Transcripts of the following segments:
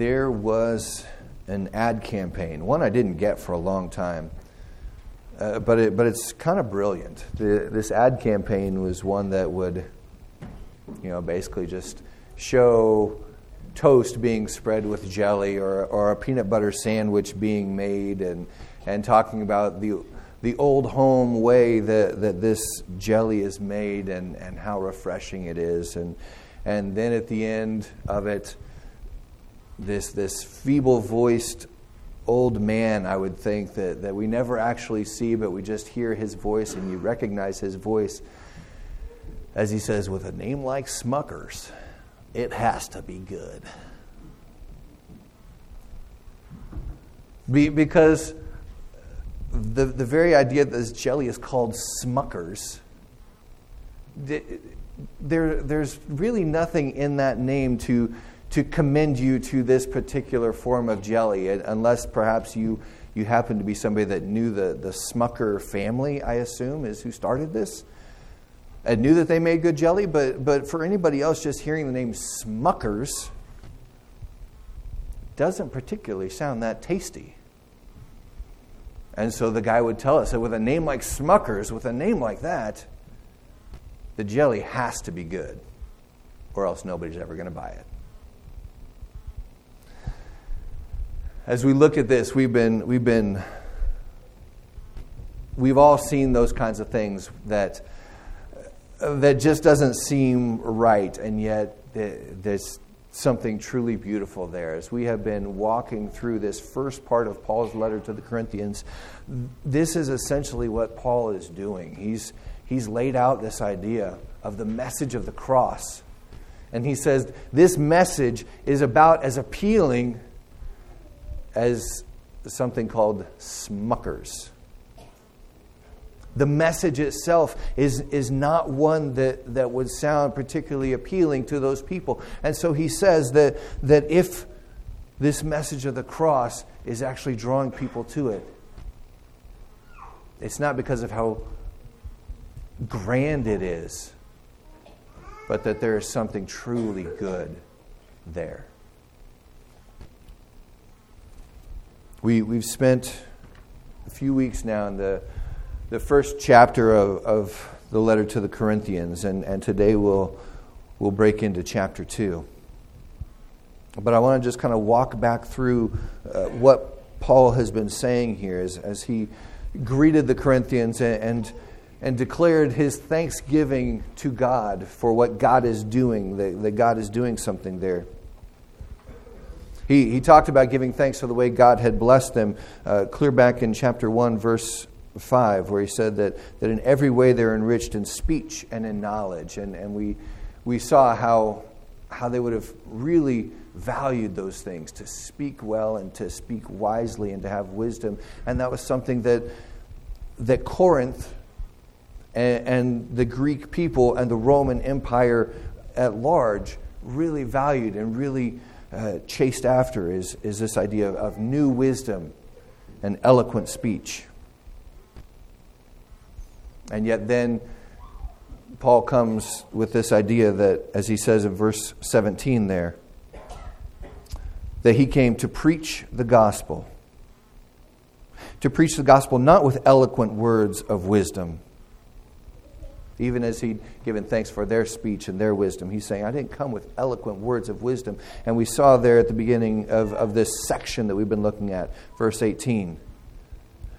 there was an ad campaign, one I didn't get for a long time, uh, but, it, but it's kind of brilliant. The, this ad campaign was one that would, you know, basically just show toast being spread with jelly or, or a peanut butter sandwich being made and, and talking about the, the old home way that, that this jelly is made and, and how refreshing it is. And, and then at the end of it, this, this feeble voiced old man, I would think, that, that we never actually see, but we just hear his voice and you recognize his voice as he says, with a name like Smucker's, it has to be good. Be, because the, the very idea that this jelly is called Smucker's, there, there's really nothing in that name to, to commend you to this particular form of jelly, uh, unless perhaps you, you happen to be somebody that knew the, the Smucker family, I assume, is who started this. And knew that they made good jelly, but, but for anybody else, just hearing the name Smucker's doesn't particularly sound that tasty. And so the guy would tell us that with a name like Smucker's, with a name like that, the jelly has to be good, or else nobody's ever going to buy it. As we look at this, we've been, we've been, we've all seen those kinds of things that, that just doesn't seem right, and yet there's something truly beautiful there. As we have been walking through this first part of Paul's letter to the Corinthians, this is essentially what Paul is doing. He's, he's laid out this idea of the message of the cross. And he says this message is about as appealing as something called smucker's. The message itself is, is not one that, that would sound particularly appealing to those people. And so he says that, that if this message of the cross is actually drawing people to it, it's not because of how grand it is, but that there is something truly good there. We, we've spent a few weeks now in the, the first chapter of, of the letter to the Corinthians, and, and today we'll, we'll break into chapter 2. But I want to just kind of walk back through uh, what Paul has been saying here as, as he greeted the Corinthians and, and and declared his thanksgiving to God for what God is doing, that, that God is doing something there. He, he talked about giving thanks for the way God had blessed them, uh, clear back in chapter 1, verse 5, where he said that, that in every way they're enriched in speech and in knowledge. And, and we, we saw how, how they would have really valued those things to speak well and to speak wisely and to have wisdom. And that was something that, that Corinth and, and the Greek people and the Roman Empire at large really valued and really uh, chased after is, is this idea of, of new wisdom and eloquent speech. And yet, then Paul comes with this idea that, as he says in verse 17 there, that he came to preach the gospel. To preach the gospel not with eloquent words of wisdom even as he'd given thanks for their speech and their wisdom. He's saying, I didn't come with eloquent words of wisdom. And we saw there at the beginning of, of this section that we've been looking at, verse 18,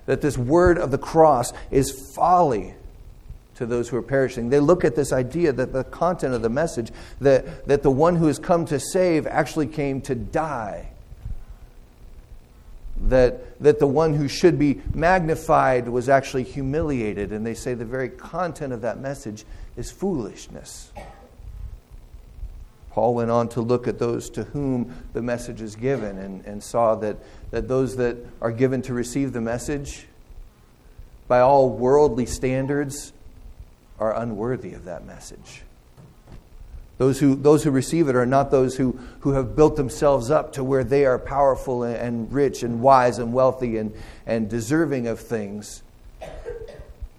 that this word of the cross is folly to those who are perishing. They look at this idea that the content of the message, that, that the one who has come to save actually came to die that, that the one who should be magnified was actually humiliated. And they say the very content of that message is foolishness. Paul went on to look at those to whom the message is given and, and saw that, that those that are given to receive the message, by all worldly standards, are unworthy of that message. Those who, those who receive it are not those who, who have built themselves up to where they are powerful and, rich and wise and wealthy and, and deserving of things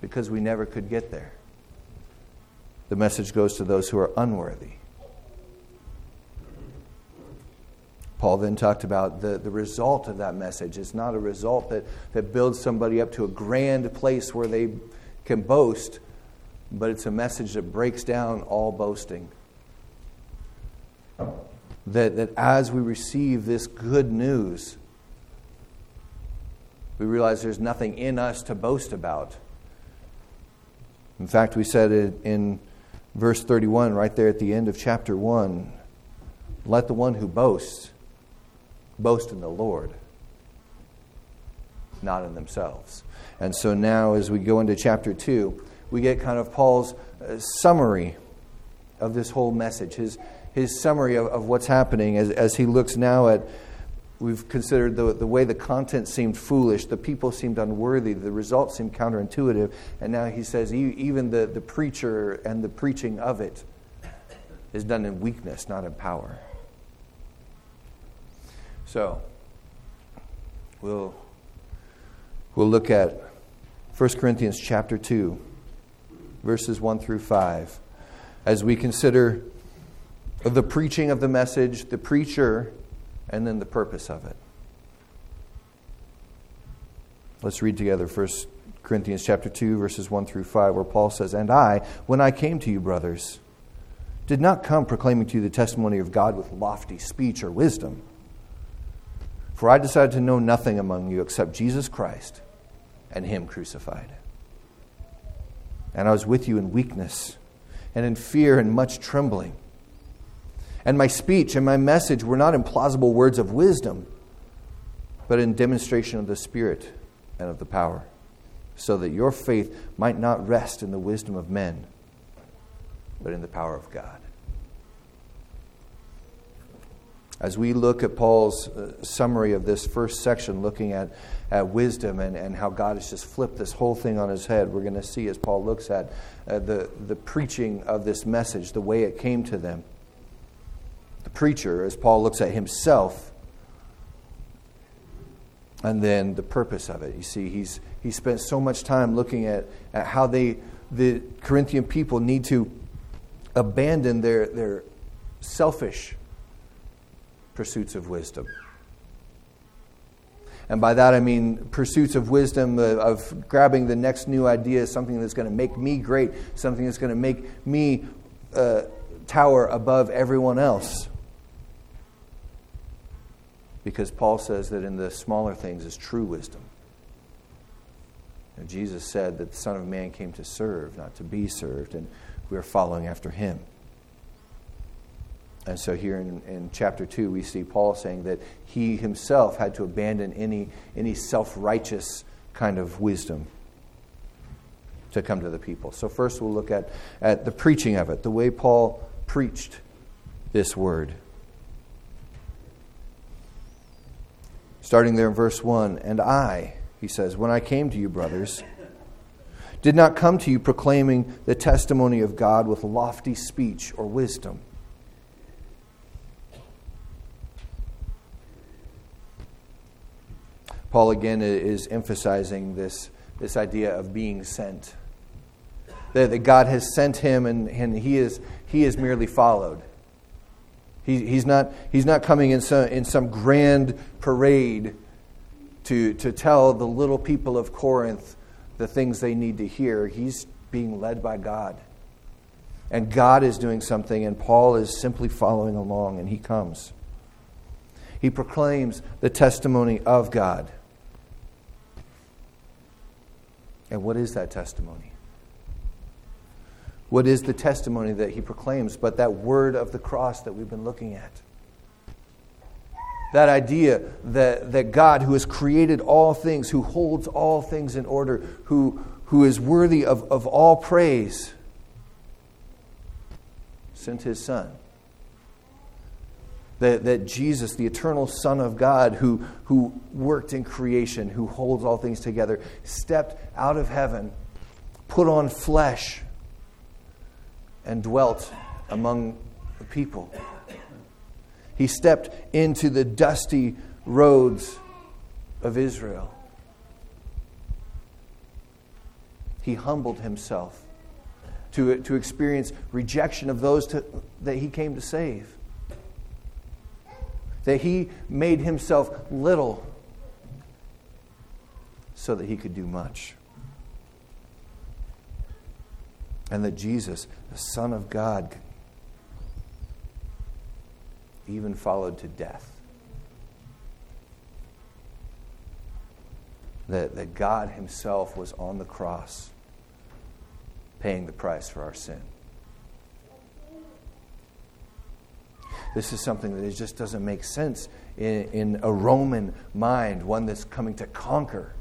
because we never could get there. The message goes to those who are unworthy. Paul then talked about the, the result of that message. It's not a result that, that builds somebody up to a grand place where they can boast, but it's a message that breaks down all boasting. That, that as we receive this good news, we realize there's nothing in us to boast about. In fact, we said it in verse 31, right there at the end of chapter 1 let the one who boasts boast in the Lord, not in themselves. And so now, as we go into chapter 2, we get kind of Paul's uh, summary of this whole message, his, his summary of, of what's happening as, as he looks now at. We've considered the, the way the content seemed foolish, the people seemed unworthy, the results seemed counterintuitive, and now he says even the, the preacher and the preaching of it is done in weakness, not in power. So, we'll, we'll look at 1 Corinthians chapter 2, verses 1 through 5, as we consider the preaching of the message, the preacher, and then the purpose of it. Let's read together 1 Corinthians chapter 2 verses 1 through 5 where Paul says, "And I, when I came to you, brothers, did not come proclaiming to you the testimony of God with lofty speech or wisdom, for I decided to know nothing among you except Jesus Christ and Him crucified. And I was with you in weakness and in fear and much trembling. And my speech and my message were not in plausible words of wisdom, but in demonstration of the Spirit and of the power, so that your faith might not rest in the wisdom of men, but in the power of God. as we look at Paul's uh, summary of this first section, looking at, at wisdom and, and how God has just flipped this whole thing on his head, we're going to see as Paul looks at uh, the, the preaching of this message, the way it came to them. Preacher, as Paul looks at himself, and then the purpose of it. You see, he's, he spent so much time looking at, at how they, the Corinthian people need to abandon their, their selfish pursuits of wisdom. And by that I mean pursuits of wisdom, uh, of grabbing the next new idea, something that's going to make me great, something that's going to make me uh, tower above everyone else. Because Paul says that in the smaller things is true wisdom. Jesus said that the Son of Man came to serve, not to be served, and we are following after him. And so here in, in chapter 2, we see Paul saying that he himself had to abandon any, any self righteous kind of wisdom to come to the people. So, first we'll look at, at the preaching of it, the way Paul preached this word. Starting there in verse 1 And I, he says, when I came to you, brothers, did not come to you proclaiming the testimony of God with lofty speech or wisdom Paul again is emphasizing this, this idea of being sent. That, that God has sent him and, and he, is, he is merely followed. He, he's, not, he's not coming in some, in some grand parade to, to tell the little people of Corinth the things they need to hear. He's being led by God. And God is doing something, and Paul is simply following along, and he comes. He proclaims the testimony of God. And what is that testimony? What is the testimony that he proclaims but that word of the cross that we've been looking at? That idea that, that God, who has created all things, who holds all things in order, who, who is worthy of, of all praise, sent his Son that, that Jesus, the eternal Son of God, who, who worked in creation, who holds all things together, stepped out of heaven, put on flesh, and dwelt among the people. He stepped into the dusty roads of Israel. He humbled himself to, to experience rejection of those to, that he came to save. that he made himself little so that he could do much. And that Jesus, the Son of God, even followed to death. That, that God Himself was on the cross paying the price for our sin. This is something that just doesn't make sense in, in a Roman mind, one that's coming to conquer.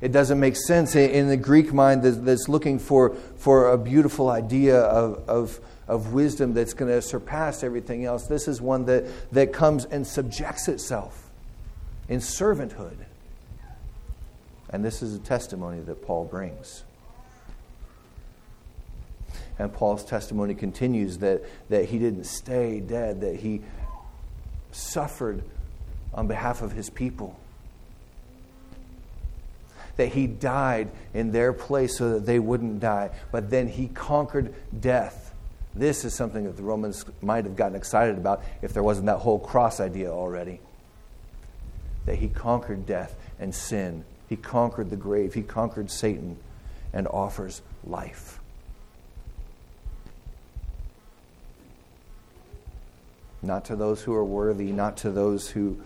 It doesn't make sense in the Greek mind that's looking for, for a beautiful idea of, of, of wisdom that's going to surpass everything else. This is one that, that comes and subjects itself in servanthood. And this is a testimony that Paul brings. And Paul's testimony continues that, that he didn't stay dead, that he suffered on behalf of his people. That he died in their place so that they wouldn't die. But then he conquered death. This is something that the Romans might have gotten excited about if there wasn't that whole cross idea already. That he conquered death and sin, he conquered the grave, he conquered Satan, and offers life. not to those who are worthy, not to those who,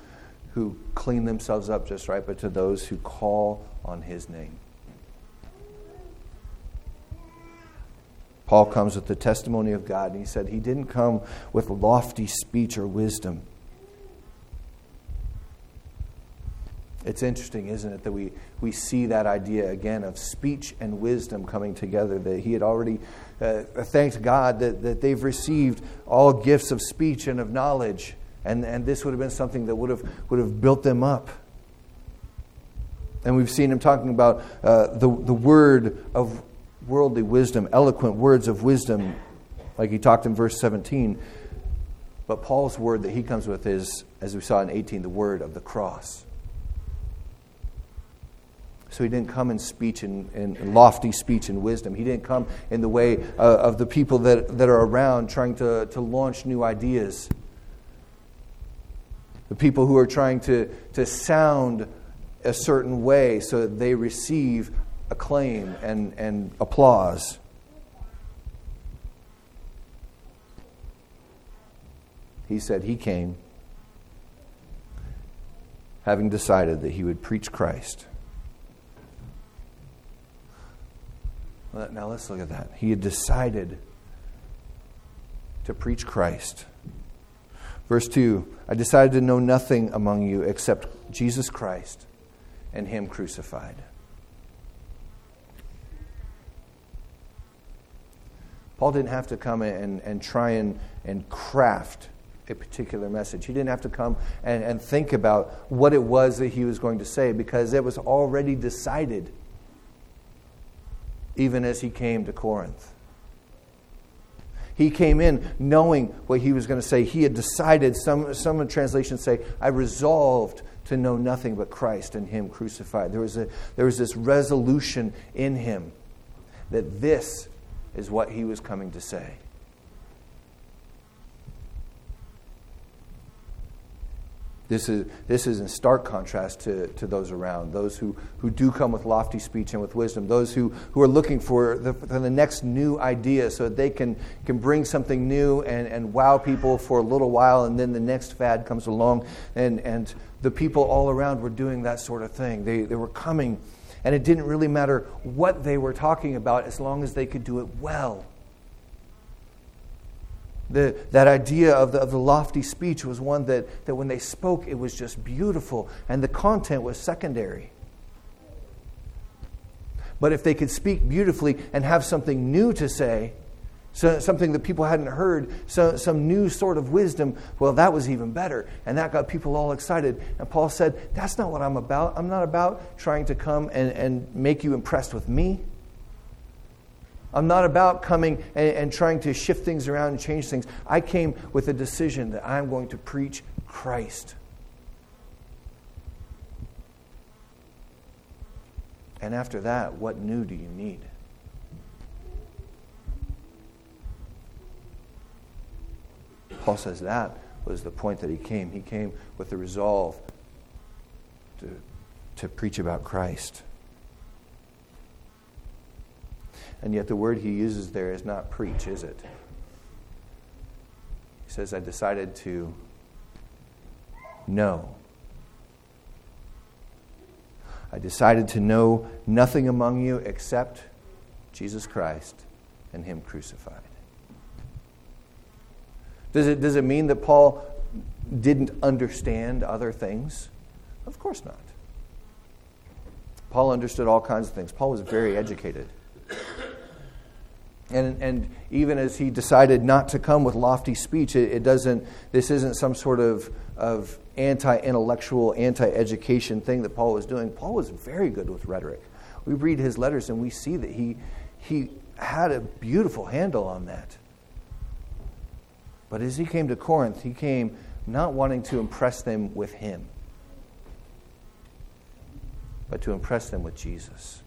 who clean themselves up just right, but to those who call on his name. Paul comes with the testimony of God, and he said he didn't come with lofty speech or wisdom. It's interesting, isn't it, that we, we see that idea again of speech and wisdom coming together, that he had already uh, thanked God that, that they've received all gifts of speech and of knowledge, and, and this would have been something that would have, would have built them up. And we've seen him talking about uh, the, the word of worldly wisdom, eloquent words of wisdom, like he talked in verse 17. But Paul's word that he comes with is, as we saw in 18, the word of the cross. So he didn't come in speech and, in lofty speech and wisdom. He didn't come in the way uh, of the people that, that are around trying to, to launch new ideas. The people who are trying to, to sound a certain way so that they receive acclaim and, and applause. He said he came having decided that he would preach Christ Now let's look at that. He had decided to preach Christ. Verse 2 I decided to know nothing among you except Jesus Christ and Him crucified. Paul didn't have to come and, and try and, and craft a particular message. He didn't have to come and, and think about what it was that he was going to say because it was already decided even as he came to Corinth. He came in knowing what he was going to say. He had decided, some, some translations say, I resolved to know nothing but Christ and Him crucified. There was, a, there was this resolution in him that this is what he was coming to say. This is, this is in stark contrast to, to those around, those who, who do come with lofty speech and with wisdom, those who, who are looking for the, for the next new idea so that they can, can bring something new and, and wow people for a little while, and then the next fad comes along. And, and the people all around were doing that sort of thing. They, they were coming, and it didn't really matter what they were talking about as long as they could do it well. The, that idea of the, of the lofty speech was one that, that when they spoke, it was just beautiful, and the content was secondary. But if they could speak beautifully and have something new to say, so, something that people hadn't heard, so, some new sort of wisdom, well, that was even better. And that got people all excited. And Paul said, That's not what I'm about. I'm not about trying to come and, and make you impressed with me. I'm not about coming and, and, trying to shift things around and change things. I came with a decision that I'm going to preach Christ. And after that, what new do you need? Paul says that was the point that he came. He came with the resolve to, to preach about Christ. And yet, the word he uses there is not preach, is it? He says, I decided to know. I decided to know nothing among you except Jesus Christ and Him crucified. Does it, does it mean that Paul didn't understand other things? Of course not. Paul understood all kinds of things. Paul was very educated. And, and even as he decided not to come with lofty speech, it, it doesn't, this isn't some sort of, of anti intellectual, anti education thing that Paul was doing. Paul was very good with rhetoric. We read his letters and we see that he, he had a beautiful handle on that. But as he came to Corinth, he came not wanting to impress them with him, but to impress them with Jesus.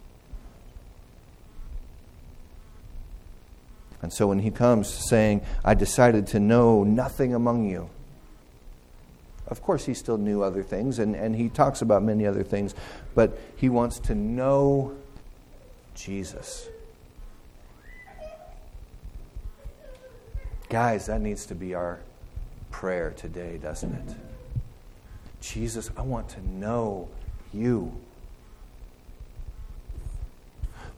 And so when he comes saying, I decided to know nothing among you, of course, he still knew other things, and, and he talks about many other things, but he wants to know Jesus. Guys, that needs to be our prayer today, doesn't it? Jesus, I want to know you.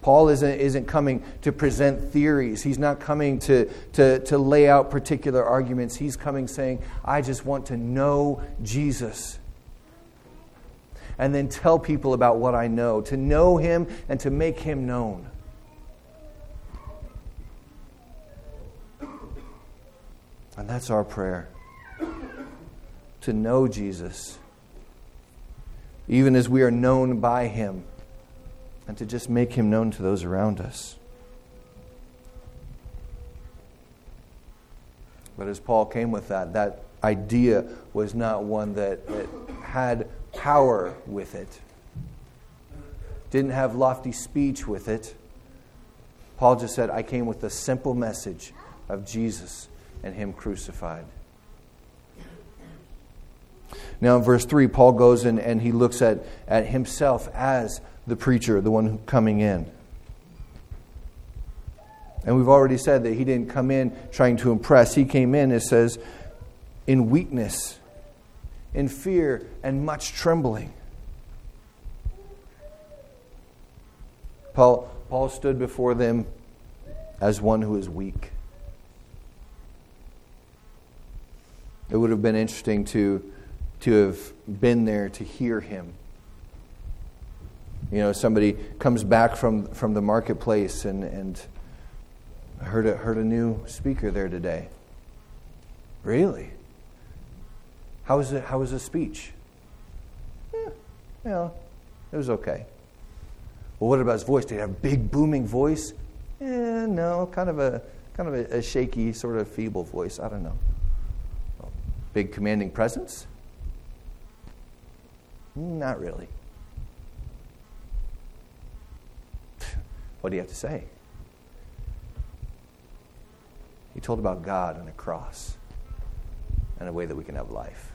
Paul isn't, isn't coming to present theories. He's not coming to, to, to lay out particular arguments. He's coming saying, I just want to know Jesus. And then tell people about what I know, to know him and to make him known. And that's our prayer to know Jesus, even as we are known by him and to just make him known to those around us. But as Paul came with that, that idea was not one that, that had power with it, didn't have lofty speech with it. Paul just said, I came with the simple message of Jesus and Him crucified. Now, in verse 3, Paul goes in and he looks at, at himself as the preacher, the one coming in. And we've already said that he didn't come in trying to impress. He came in, it says, in weakness, in fear, and much trembling. Paul, Paul stood before them as one who is weak. It would have been interesting to, to have been there to hear him you know, somebody comes back from, from the marketplace and, and heard a, heard a new speaker there today. Really? How was, it, how was the speech? Eh, you know, it was okay. Well, what about his voice? Did he have a big booming voice? Eh, no, kind of a kind of a, a shaky, sort of feeble voice. I don't know. Big commanding presence? Not really. What do you have to say? He told about God and a cross and a way that we can have life.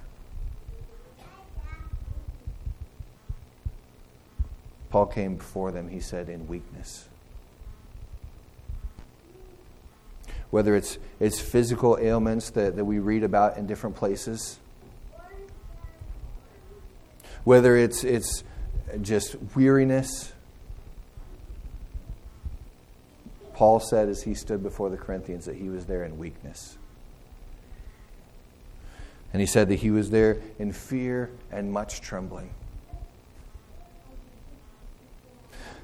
Paul came before them, he said, in weakness. Whether it's, it's physical ailments that, that we read about in different places, whether it's, it's just weariness, Paul said as he stood before the Corinthians that he was there in weakness. And he said that he was there in fear and much trembling.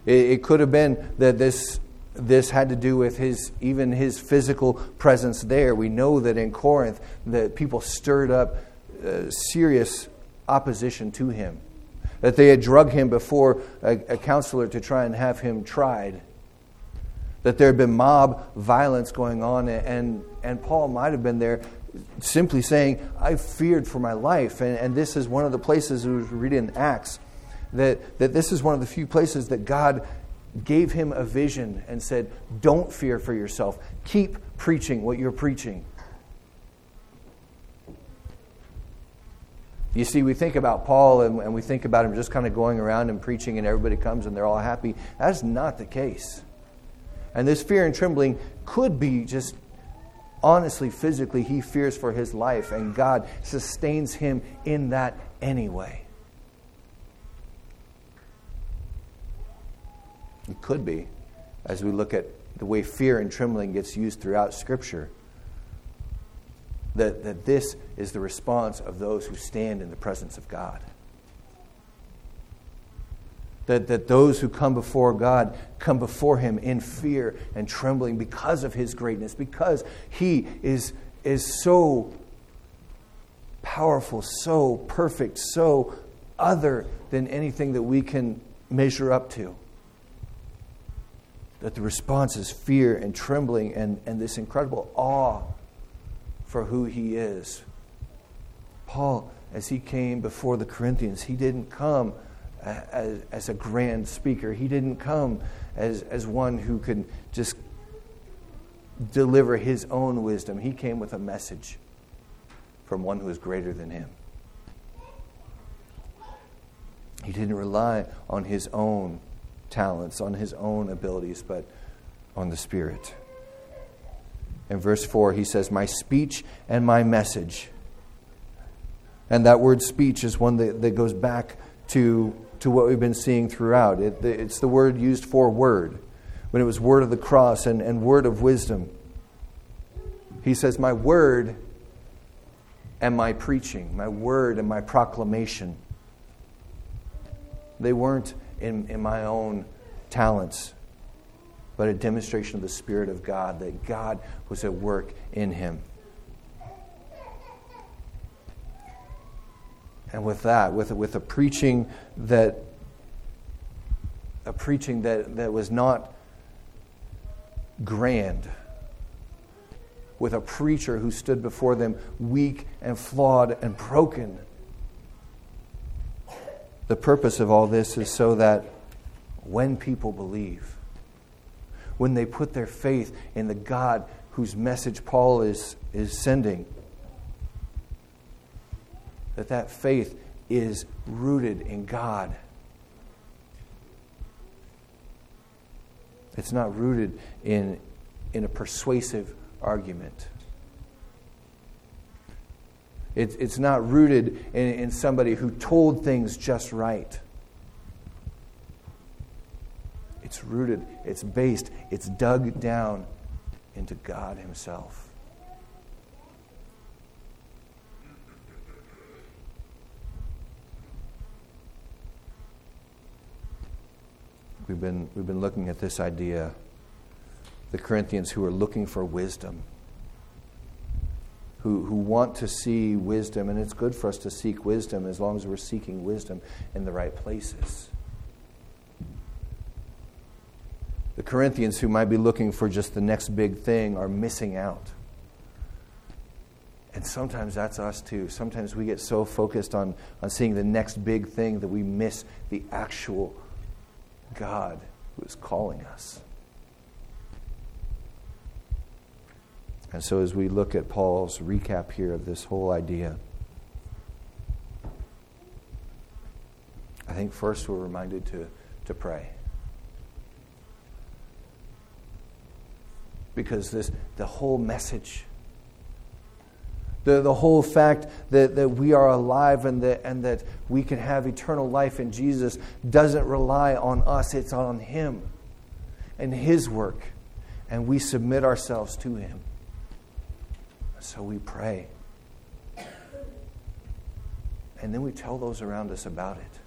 It, it could have been that this, this had to do with his, even his physical presence there. We know that in Corinth, that people stirred up uh, serious opposition to him. That they had drugged him before a, a counselor to try and have him tried that there had been mob violence going on, and, and Paul might have been there simply saying, I feared for my life. And, and this is one of the places we read in Acts that, that this is one of the few places that God gave him a vision and said, Don't fear for yourself. Keep preaching what you're preaching. You see, we think about Paul and, and we think about him just kind of going around and preaching, and everybody comes and they're all happy. That's not the case. And this fear and trembling could be just honestly, physically, he fears for his life, and God sustains him in that anyway. It could be, as we look at the way fear and trembling gets used throughout Scripture that, that this is the response of those who stand in the presence of God. That, that those who come before God come before Him in fear and trembling because of His greatness, because He is, is so powerful, so perfect, so other than anything that we can measure up to. That the response is fear and trembling and, and this incredible awe for who he is. Paul, as he came before the Corinthians, he didn't come as, as a grand speaker, he didn't come as, as one who could just deliver his own wisdom. He came with a message from one who is greater than him. He didn't rely on his own talents, on his own abilities, but on the Spirit. In verse 4, he says, My speech and my message. And that word speech is one that, that goes back to, to what we've been seeing throughout. It, it's the word used for word, when it was word of the cross and, and word of wisdom. He says, My word and my preaching, my word and my proclamation. They weren't in, in my own talents but a demonstration of the Spirit of God, that God was at work in him. And with that, with, with a preaching that a preaching that, that was not grand, with a preacher who stood before them weak and flawed and broken. The purpose of all this is so that when people believe, when they put their faith in the God whose message Paul is, is sending. That that faith is rooted in God. It's not rooted in, in a persuasive argument. It, it's not rooted in, in somebody who told things just right. It's rooted, it's based, it's dug down into God Himself. We've been, we've been looking at this idea the Corinthians who are looking for wisdom, who, who want to see wisdom, and it's good for us to seek wisdom as long as we're seeking wisdom in the right places. The Corinthians who might be looking for just the next big thing are missing out. And sometimes that's us too. Sometimes we get so focused on, on seeing the next big thing that we miss the actual God who is calling us. And so, as we look at Paul's recap here of this whole idea, I think first we're reminded to, to pray. because this, the whole message, the, the whole fact that, that we are alive and that, and that we can have eternal life in Jesus doesn't rely on us, it's on Him and His work. And we submit ourselves to Him. So we pray. And then we tell those around us about it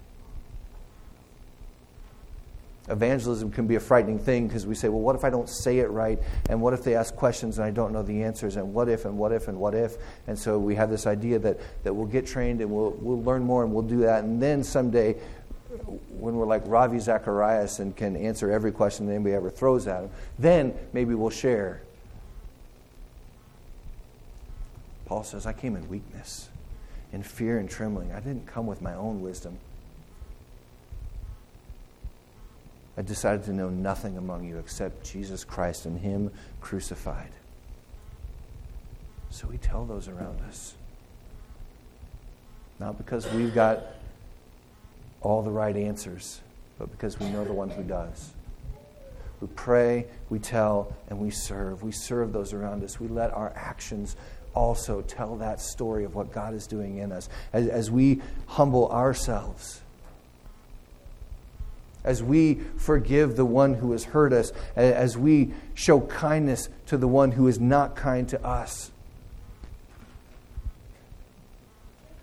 evangelism can be a frightening thing because we say, well, what if I don't say it right? And what if they ask questions and I don't know the answers? And what if, and what if, and what if? And so we have this idea that, that we'll get trained and we'll, we'll learn more and we'll do that. And then someday, when we're like Ravi Zacharias and can answer every question that anybody ever throws at him, then maybe we'll share. Paul says, I came in weakness, in fear and trembling. I didn't come with my own wisdom. I decided to know nothing among you except Jesus Christ and Him crucified. So we tell those around us. Not because we've got all the right answers, but because we know the one who does. We pray, we tell, and we serve. We serve those around us. We let our actions also tell that story of what God is doing in us. As, as we humble ourselves, as we forgive the one who has hurt us, as we show kindness to the one who is not kind to us.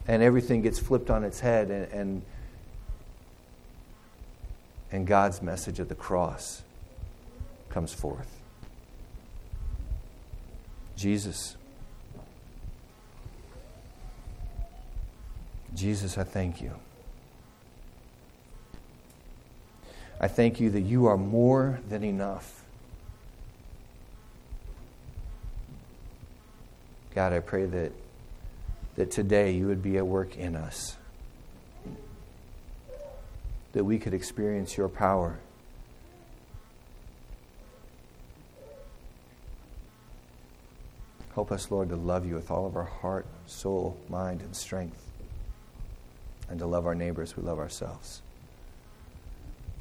And everything gets flipped on its head, and, and, and God's message of the cross comes forth. Jesus. Jesus, I thank you. I thank you that you are more than enough. God, I pray that, that today you would be at work in us, that we could experience your power. Help us, Lord, to love you with all of our heart, soul, mind, and strength, and to love our neighbors we love ourselves.